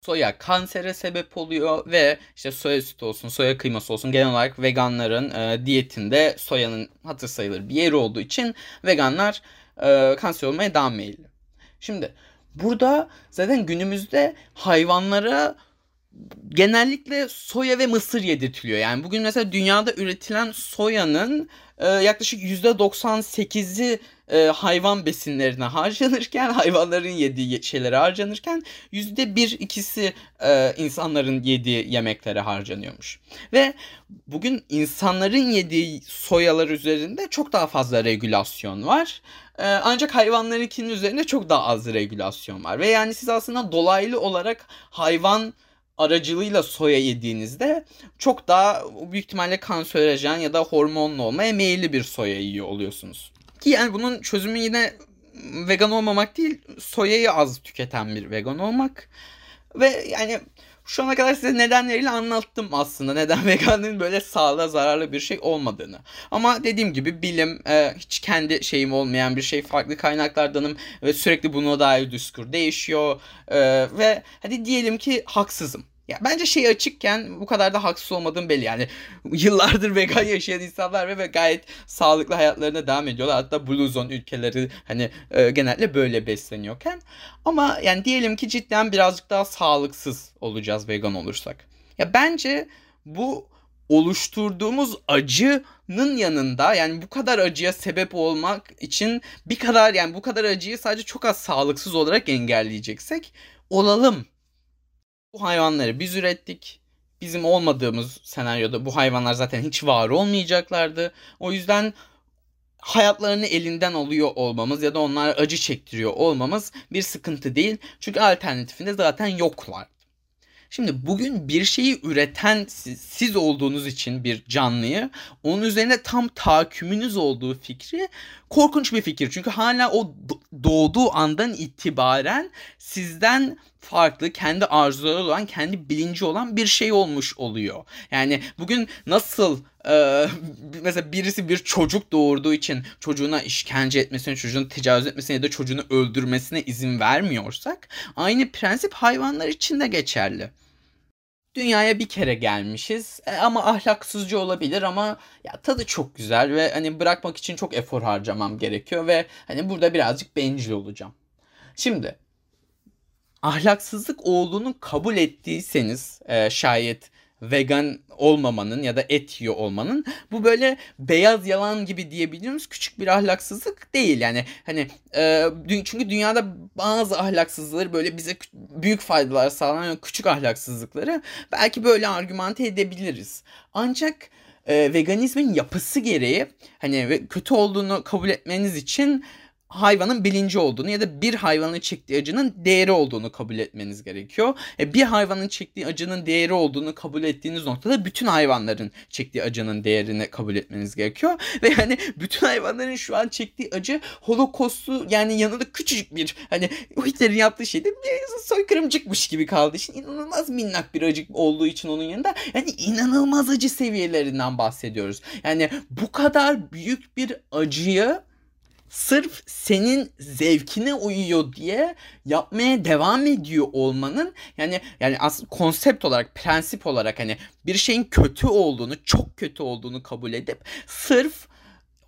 soya kansere sebep oluyor ve işte soya sütü olsun, soya kıyması olsun genel olarak veganların e, diyetinde soyanın hatır sayılır bir yeri olduğu için veganlar e, kanser olmaya daha meyilli. Şimdi burada zaten günümüzde hayvanlara genellikle soya ve mısır yedirtiliyor. Yani bugün mesela dünyada üretilen soyanın e, yaklaşık %98'i e, hayvan besinlerine harcanırken hayvanların yediği şeylere harcanırken yüzde bir ikisi e, insanların yediği yemeklere harcanıyormuş. Ve bugün insanların yediği soyalar üzerinde çok daha fazla regülasyon var. E, ancak hayvanlarınkinin üzerinde çok daha az regülasyon var. Ve yani siz aslında dolaylı olarak hayvan aracılığıyla soya yediğinizde çok daha büyük ihtimalle kanserojen ya da hormonlu olmaya meyilli bir soya yiyor oluyorsunuz. Ki yani bunun çözümü yine vegan olmamak değil, soyayı az tüketen bir vegan olmak. Ve yani şu ana kadar size nedenleriyle anlattım aslında. Neden veganlığın böyle sağlığa zararlı bir şey olmadığını. Ama dediğim gibi bilim e, hiç kendi şeyim olmayan bir şey. Farklı kaynaklardanım ve sürekli buna dair düskur değişiyor. E, ve hadi diyelim ki haksızım. Ya bence şey açıkken bu kadar da haksız olmadığım belli. Yani yıllardır vegan yaşayan insanlar ve, ve gayet sağlıklı hayatlarına devam ediyorlar. Hatta Blue Zone ülkeleri hani e, genelde böyle besleniyorken. Ama yani diyelim ki cidden birazcık daha sağlıksız olacağız vegan olursak. Ya bence bu oluşturduğumuz acının yanında yani bu kadar acıya sebep olmak için bir kadar yani bu kadar acıyı sadece çok az sağlıksız olarak engelleyeceksek olalım bu hayvanları biz ürettik. Bizim olmadığımız senaryoda bu hayvanlar zaten hiç var olmayacaklardı. O yüzden hayatlarını elinden alıyor olmamız ya da onlara acı çektiriyor olmamız bir sıkıntı değil. Çünkü alternatifinde zaten yoklar. Şimdi bugün bir şeyi üreten siz, siz olduğunuz için bir canlıyı onun üzerine tam tahakkümünüz olduğu fikri korkunç bir fikir. Çünkü hala o doğduğu andan itibaren sizden farklı, kendi arzuları olan, kendi bilinci olan bir şey olmuş oluyor. Yani bugün nasıl e, mesela birisi bir çocuk doğurduğu için çocuğuna işkence etmesine, çocuğunu tecavüz etmesine ya da çocuğunu öldürmesine izin vermiyorsak aynı prensip hayvanlar için de geçerli dünyaya bir kere gelmişiz e, ama ahlaksızca olabilir ama ya tadı çok güzel ve hani bırakmak için çok efor harcamam gerekiyor ve hani burada birazcık bencil olacağım. Şimdi ahlaksızlık olduğunu kabul ettiyseniz e, şayet vegan olmamanın ya da et yiyor olmanın bu böyle beyaz yalan gibi diyebildiğimiz küçük bir ahlaksızlık değil. Yani hani e, çünkü dünyada bazı ahlaksızlıkları böyle bize büyük faydalar sağlayan küçük ahlaksızlıkları belki böyle argümante edebiliriz. Ancak e, veganizmin yapısı gereği hani kötü olduğunu kabul etmeniz için hayvanın bilinci olduğunu ya da bir hayvanın çektiği acının değeri olduğunu kabul etmeniz gerekiyor. E, bir hayvanın çektiği acının değeri olduğunu kabul ettiğiniz noktada bütün hayvanların çektiği acının değerini kabul etmeniz gerekiyor. Ve yani bütün hayvanların şu an çektiği acı holokostu yani yanında küçücük bir hani Hitler'in yaptığı şey de bir soykırımcıkmış gibi kaldı. için inanılmaz minnak bir acı olduğu için onun yanında yani inanılmaz acı seviyelerinden bahsediyoruz. Yani bu kadar büyük bir acıyı sırf senin zevkine uyuyor diye yapmaya devam ediyor olmanın yani yani aslında konsept olarak prensip olarak hani bir şeyin kötü olduğunu çok kötü olduğunu kabul edip sırf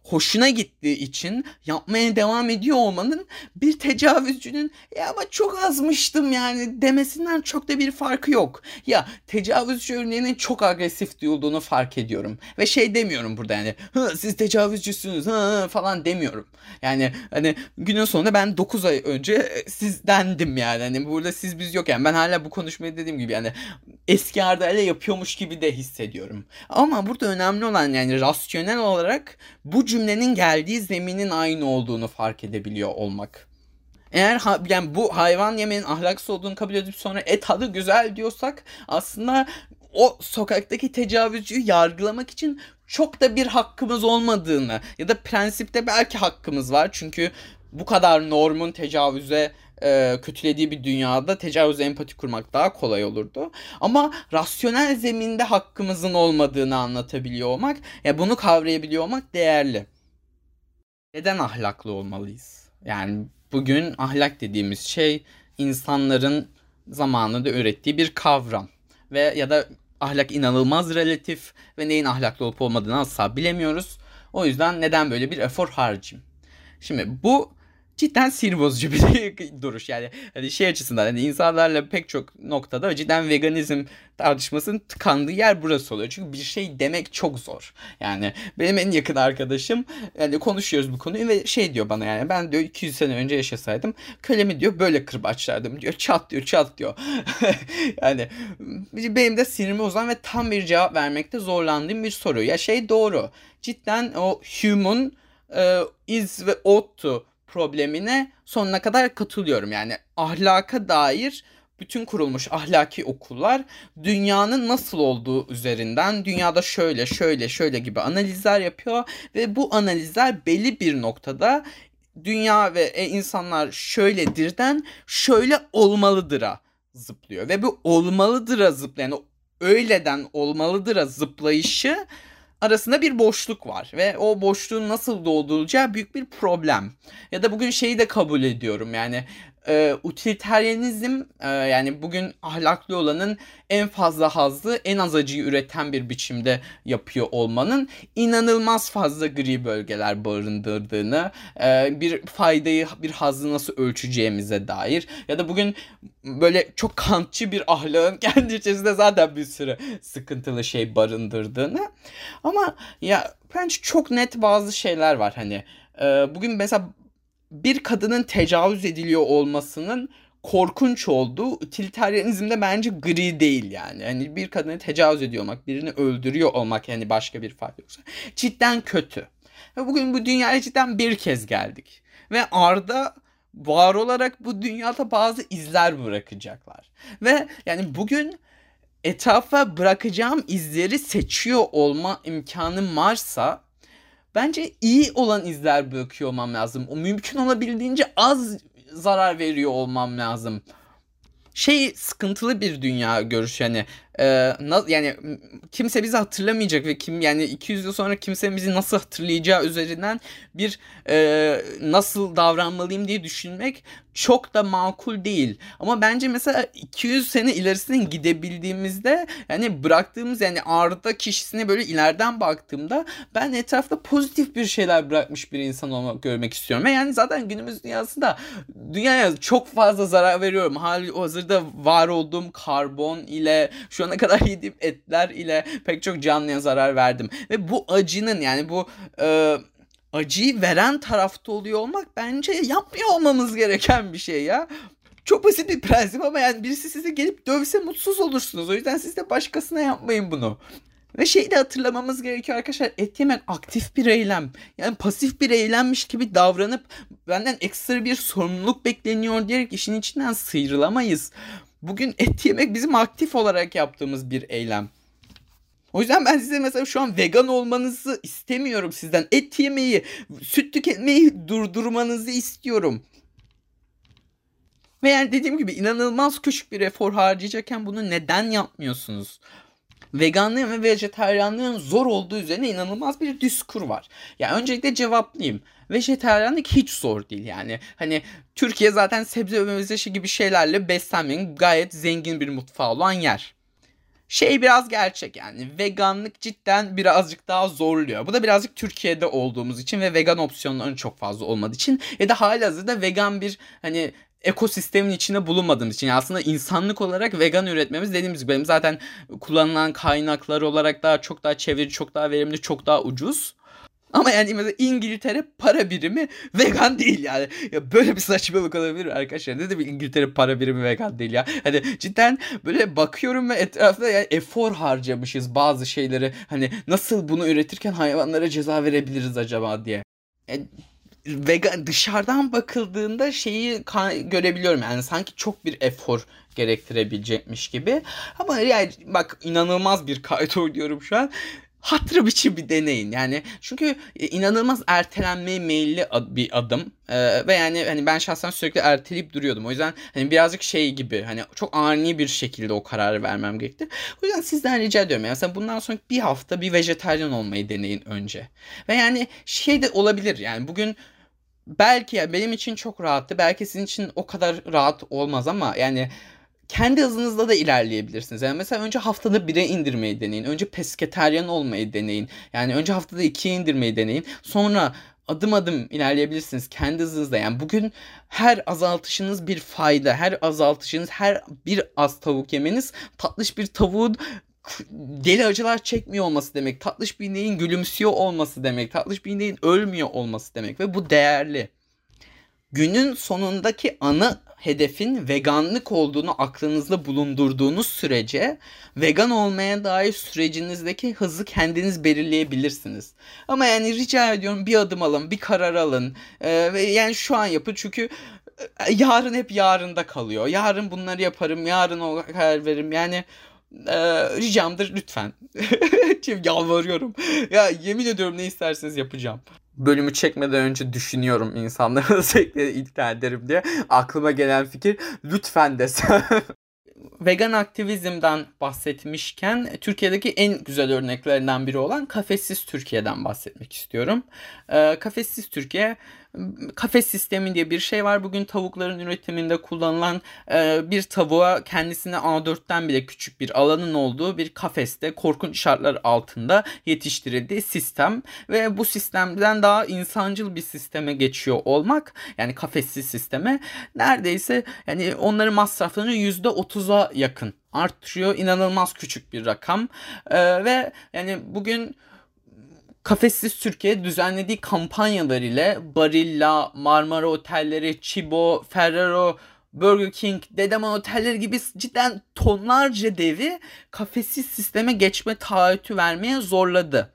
hoşuna gittiği için yapmaya devam ediyor olmanın bir tecavüzcünün ya ama çok azmıştım yani demesinden çok da bir farkı yok. Ya tecavüzcü örneğinin çok agresif duyulduğunu fark ediyorum. Ve şey demiyorum burada yani siz tecavüzcüsünüz hı, falan demiyorum. Yani hani günün sonunda ben 9 ay önce sizdendim yani. Hani burada siz biz yok yani ben hala bu konuşmayı dediğim gibi yani eski Arda ile yapıyormuş gibi de hissediyorum. Ama burada önemli olan yani rasyonel olarak bu cümlenin geldiği zeminin aynı olduğunu fark edebiliyor olmak. Eğer ha, yani bu hayvan yemenin ahlaksız olduğunu kabul edip sonra et tadı güzel diyorsak aslında o sokaktaki tecavüzcüyü yargılamak için çok da bir hakkımız olmadığını ya da prensipte belki hakkımız var çünkü bu kadar normun tecavüze e, kötülediği bir dünyada tecavüze empati kurmak daha kolay olurdu. Ama rasyonel zeminde hakkımızın olmadığını anlatabiliyor olmak, ya bunu kavrayabiliyor olmak değerli. Neden ahlaklı olmalıyız? Yani bugün ahlak dediğimiz şey insanların zamanında ürettiği bir kavram ve ya da ahlak inanılmaz relatif ve neyin ahlaklı olup olmadığını asla bilemiyoruz. O yüzden neden böyle bir efor harcayayım? Şimdi bu cidden sinir bozucu bir duruş yani hani şey açısından hani insanlarla pek çok noktada cidden veganizm tartışmasının tıkandığı yer burası oluyor. Çünkü bir şey demek çok zor. Yani benim en yakın arkadaşım yani konuşuyoruz bu konuyu ve şey diyor bana yani ben diyor 200 sene önce yaşasaydım kölemi diyor böyle kırbaçlardım diyor. Çat diyor çat diyor. yani benim de sinirimi bozan ve tam bir cevap vermekte zorlandığım bir soru. Ya şey doğru. Cidden o human uh, is ve ought to problemine sonuna kadar katılıyorum. Yani ahlaka dair bütün kurulmuş ahlaki okullar dünyanın nasıl olduğu üzerinden dünyada şöyle şöyle şöyle gibi analizler yapıyor ve bu analizler belli bir noktada dünya ve e, insanlar şöyledirden şöyle olmalıdır'a zıplıyor. Ve bu olmalıdır'a zıplayan, öyleden olmalıdır'a zıplayışı arasında bir boşluk var ve o boşluğun nasıl doldurulacağı büyük bir problem. Ya da bugün şeyi de kabul ediyorum yani e, utilitarianizm e, yani bugün ahlaklı olanın en fazla hazzı en az acıyı üreten bir biçimde yapıyor olmanın inanılmaz fazla gri bölgeler barındırdığını e, bir faydayı bir hazzı nasıl ölçeceğimize dair ya da bugün böyle çok kantçı bir ahlakın kendi içerisinde zaten bir sürü sıkıntılı şey barındırdığını. Ama ya bence çok net bazı şeyler var hani e, bugün mesela bir kadının tecavüz ediliyor olmasının korkunç olduğu utilitarianizmde bence gri değil yani. Hani bir kadını tecavüz ediyor olmak, birini öldürüyor olmak yani başka bir fark yoksa cidden kötü. Ve bugün bu dünyaya cidden bir kez geldik. Ve Arda var olarak bu dünyada bazı izler bırakacaklar. Ve yani bugün etrafa bırakacağım izleri seçiyor olma imkanım varsa bence iyi olan izler bırakıyor olmam lazım. O mümkün olabildiğince az zarar veriyor olmam lazım. Şey sıkıntılı bir dünya görüşü yani e, yani kimse bizi hatırlamayacak ve kim yani 200 yıl sonra kimse bizi nasıl hatırlayacağı üzerinden bir e, nasıl davranmalıyım diye düşünmek çok da makul değil. Ama bence mesela 200 sene ilerisine gidebildiğimizde yani bıraktığımız yani Arda kişisine böyle ileriden baktığımda ben etrafta pozitif bir şeyler bırakmış bir insan olmak görmek istiyorum. Ve yani zaten günümüz dünyasında dünyaya çok fazla zarar veriyorum. Hali hazırda var olduğum karbon ile şu ana kadar yediğim etler ile pek çok canlıya zarar verdim. Ve bu acının yani bu e, acıyı veren tarafta oluyor olmak bence yapmıyor olmamız gereken bir şey ya. Çok basit bir prensip ama yani birisi size gelip dövse mutsuz olursunuz. O yüzden siz de başkasına yapmayın bunu. Ve şeyi de hatırlamamız gerekiyor arkadaşlar. Et yemek aktif bir eylem. Yani pasif bir eylemmiş gibi davranıp benden ekstra bir sorumluluk bekleniyor diyerek işin içinden sıyrılamayız. Bugün et yemek bizim aktif olarak yaptığımız bir eylem. O yüzden ben size mesela şu an vegan olmanızı istemiyorum sizden. Et yemeyi, süt tüketmeyi durdurmanızı istiyorum. Ve yani dediğim gibi inanılmaz küçük bir efor harcayacakken bunu neden yapmıyorsunuz? Veganlığın ve vejeteryanlığın zor olduğu üzerine inanılmaz bir diskur var. Yani öncelikle cevaplayayım. Vejeteryanlık hiç zor değil yani. Hani Türkiye zaten sebze ve meyve gibi şeylerle beslenmenin gayet zengin bir mutfağı olan yer şey biraz gerçek yani veganlık cidden birazcık daha zorluyor. Bu da birazcık Türkiye'de olduğumuz için ve vegan opsiyonların çok fazla olmadığı için ya da halihazırda vegan bir hani ekosistemin içinde bulunmadığımız için yani aslında insanlık olarak vegan üretmemiz dediğimiz gibi benim zaten kullanılan kaynaklar olarak daha çok daha çevirici, çok daha verimli, çok daha ucuz. Ama yani mesela İngiltere para birimi vegan değil yani. Ya böyle bir saçmalık olabilir arkadaşlar. Ne demek İngiltere para birimi vegan değil ya. Hani cidden böyle bakıyorum ve etrafta yani efor harcamışız bazı şeyleri. Hani nasıl bunu üretirken hayvanlara ceza verebiliriz acaba diye. Yani vegan dışarıdan bakıldığında şeyi görebiliyorum yani sanki çok bir efor gerektirebilecekmiş gibi. Ama yani bak inanılmaz bir kayıt oynuyorum şu an hatırı biçim bir deneyin. Yani çünkü e, inanılmaz ertelenmeye meyilli bir adım. Ee, ve yani hani ben şahsen sürekli erteleyip duruyordum. O yüzden hani birazcık şey gibi hani çok ani bir şekilde o kararı vermem gerekti. O yüzden sizden rica ediyorum. Yani mesela bundan sonra bir hafta bir vejetaryen olmayı deneyin önce. Ve yani şey de olabilir. Yani bugün belki ya benim için çok rahattı. Belki sizin için o kadar rahat olmaz ama yani kendi hızınızla da ilerleyebilirsiniz. Yani mesela önce haftada 1'e indirmeyi deneyin. Önce pesketeryan olmayı deneyin. Yani önce haftada 2'ye indirmeyi deneyin. Sonra adım adım ilerleyebilirsiniz kendi hızınızda. Yani bugün her azaltışınız bir fayda. Her azaltışınız, her bir az tavuk yemeniz tatlış bir tavuğun deli acılar çekmiyor olması demek. Tatlış bir ineğin gülümsüyor olması demek. Tatlış bir ineğin ölmüyor olması demek. Ve bu değerli. Günün sonundaki ana hedefin veganlık olduğunu aklınızda bulundurduğunuz sürece vegan olmaya dair sürecinizdeki hızı kendiniz belirleyebilirsiniz. Ama yani rica ediyorum bir adım alın, bir karar alın. Ee, yani şu an yapın çünkü e, yarın hep yarında kalıyor. Yarın bunları yaparım, yarın o karar veririm. Yani e, ricamdır lütfen. Yalvarıyorum. Ya yemin ediyorum ne isterseniz yapacağım. bölümü çekmeden önce düşünüyorum insanları sürekli ikna ederim diye. Aklıma gelen fikir lütfen desem. vegan aktivizmden bahsetmişken Türkiye'deki en güzel örneklerinden biri olan Kafessiz Türkiye'den bahsetmek istiyorum. Ee, Kafessiz Türkiye kafes sistemi diye bir şey var. Bugün tavukların üretiminde kullanılan e, bir tavuğa kendisine A4'ten bile küçük bir alanın olduğu bir kafeste korkunç şartlar altında yetiştirildiği sistem ve bu sistemden daha insancıl bir sisteme geçiyor olmak yani kafessiz sisteme neredeyse yani onların masraflarını %30'a yakın artırıyor. İnanılmaz küçük bir rakam. Ee, ve yani bugün Kafessiz Türkiye düzenlediği kampanyalar ile Barilla, Marmara Otelleri, Chibo, Ferrero, Burger King, Dedeman Otelleri gibi cidden tonlarca devi kafessiz sisteme geçme taahhütü vermeye zorladı.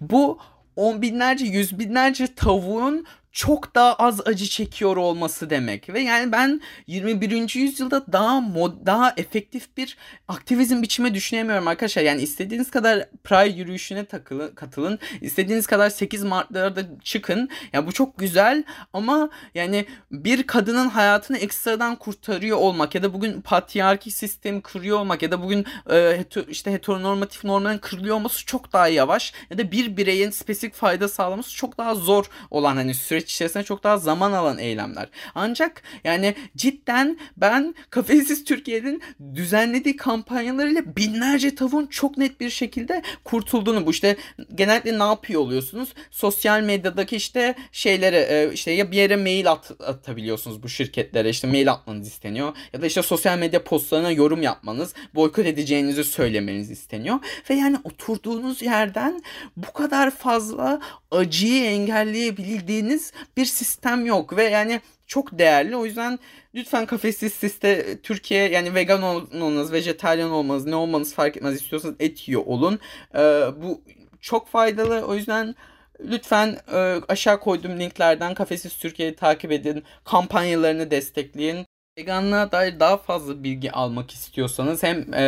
Bu on binlerce, yüz binlerce tavuğun çok daha az acı çekiyor olması demek ve yani ben 21. yüzyılda daha mod, daha efektif bir aktivizm biçimi düşünemiyorum arkadaşlar. Yani istediğiniz kadar Pride yürüyüşüne takılın, katılın. istediğiniz kadar 8 Mart'larda çıkın. Ya yani bu çok güzel ama yani bir kadının hayatını ekstradan kurtarıyor olmak ya da bugün patriarki sistemi kırıyor olmak ya da bugün e, heter, işte heteronormatif normların kırılıyor olması çok daha yavaş ya da bir bireyin spesifik fayda sağlaması çok daha zor olan hani süreç süreç içerisinde çok daha zaman alan eylemler. Ancak yani cidden ben Kafesiz Türkiye'nin düzenlediği kampanyalarıyla binlerce tavuğun çok net bir şekilde kurtulduğunu bu işte genellikle ne yapıyor oluyorsunuz? Sosyal medyadaki işte şeylere e, işte ya bir yere mail at, atabiliyorsunuz bu şirketlere işte mail atmanız isteniyor ya da işte sosyal medya postlarına yorum yapmanız, boykot edeceğinizi söylemeniz isteniyor ve yani oturduğunuz yerden bu kadar fazla acıyı engelleyebildiğiniz bir sistem yok ve yani çok değerli. O yüzden lütfen kafesiz siste Türkiye yani vegan olmanız, vejetaryen olmanız, ne olmanız fark etmez istiyorsanız et yiyor olun. Ee, bu çok faydalı. O yüzden lütfen e, aşağı koyduğum linklerden Kafesiz Türkiye'yi takip edin. Kampanyalarını destekleyin. Veganlığa dair daha fazla bilgi almak istiyorsanız hem e,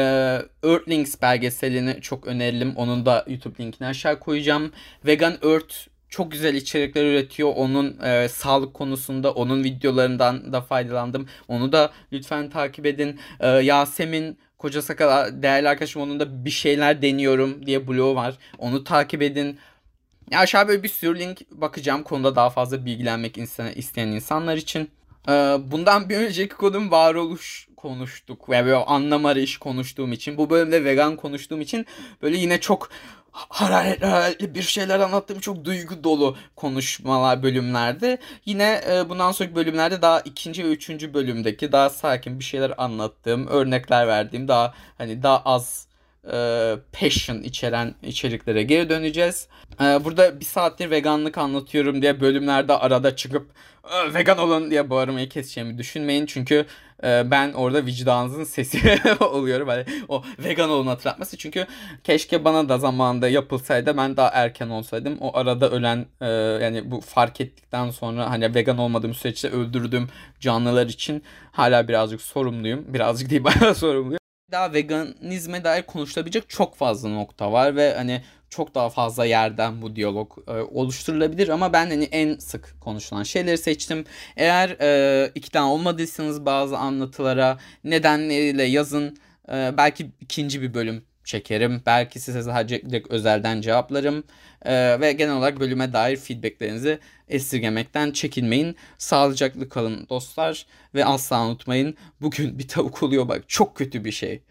Earthlings belgeselini çok öneririm. Onun da YouTube linkini aşağı koyacağım. Vegan Earth çok güzel içerikler üretiyor. Onun e, sağlık konusunda onun videolarından da faydalandım. Onu da lütfen takip edin. E, Yasemin Koca Sakal değerli arkadaşım onun da bir şeyler deniyorum diye blogu var. Onu takip edin. Ya aşağı böyle bir sürü link bakacağım konuda daha fazla bilgilenmek isteyen insanlar için. E, bundan bir önceki konum varoluş konuştuk ve böyle anlam arayışı konuştuğum için bu bölümde vegan konuştuğum için böyle yine çok hararetli bir şeyler anlattığım çok duygu dolu konuşmalar bölümlerde. Yine e, bundan sonraki bölümlerde daha ikinci ve üçüncü bölümdeki daha sakin bir şeyler anlattığım, örnekler verdiğim daha hani daha az e, passion içeren içeriklere geri döneceğiz. E, burada bir saattir veganlık anlatıyorum diye bölümlerde arada çıkıp e, vegan olun diye bağırmayı keseceğimi düşünmeyin. Çünkü e, ben orada vicdanınızın sesi oluyorum. Hani o vegan olun hatırlatması. Çünkü keşke bana da zamanında yapılsaydı ben daha erken olsaydım. O arada ölen e, yani bu fark ettikten sonra hani vegan olmadığım süreçte öldürdüğüm canlılar için hala birazcık sorumluyum. Birazcık değil bayağı sorumluyum daha veganizme dair konuşulabilecek çok fazla nokta var ve hani çok daha fazla yerden bu diyalog e, oluşturulabilir ama ben hani en sık konuşulan şeyleri seçtim. Eğer e, ikna olmadıysanız bazı anlatılara nedenleriyle yazın. E, belki ikinci bir bölüm çekerim. Belki size sadece özelden cevaplarım. Ee, ve genel olarak bölüme dair feedbacklerinizi esirgemekten çekinmeyin. Sağlıcaklı kalın dostlar ve asla unutmayın bugün bir tavuk oluyor bak çok kötü bir şey.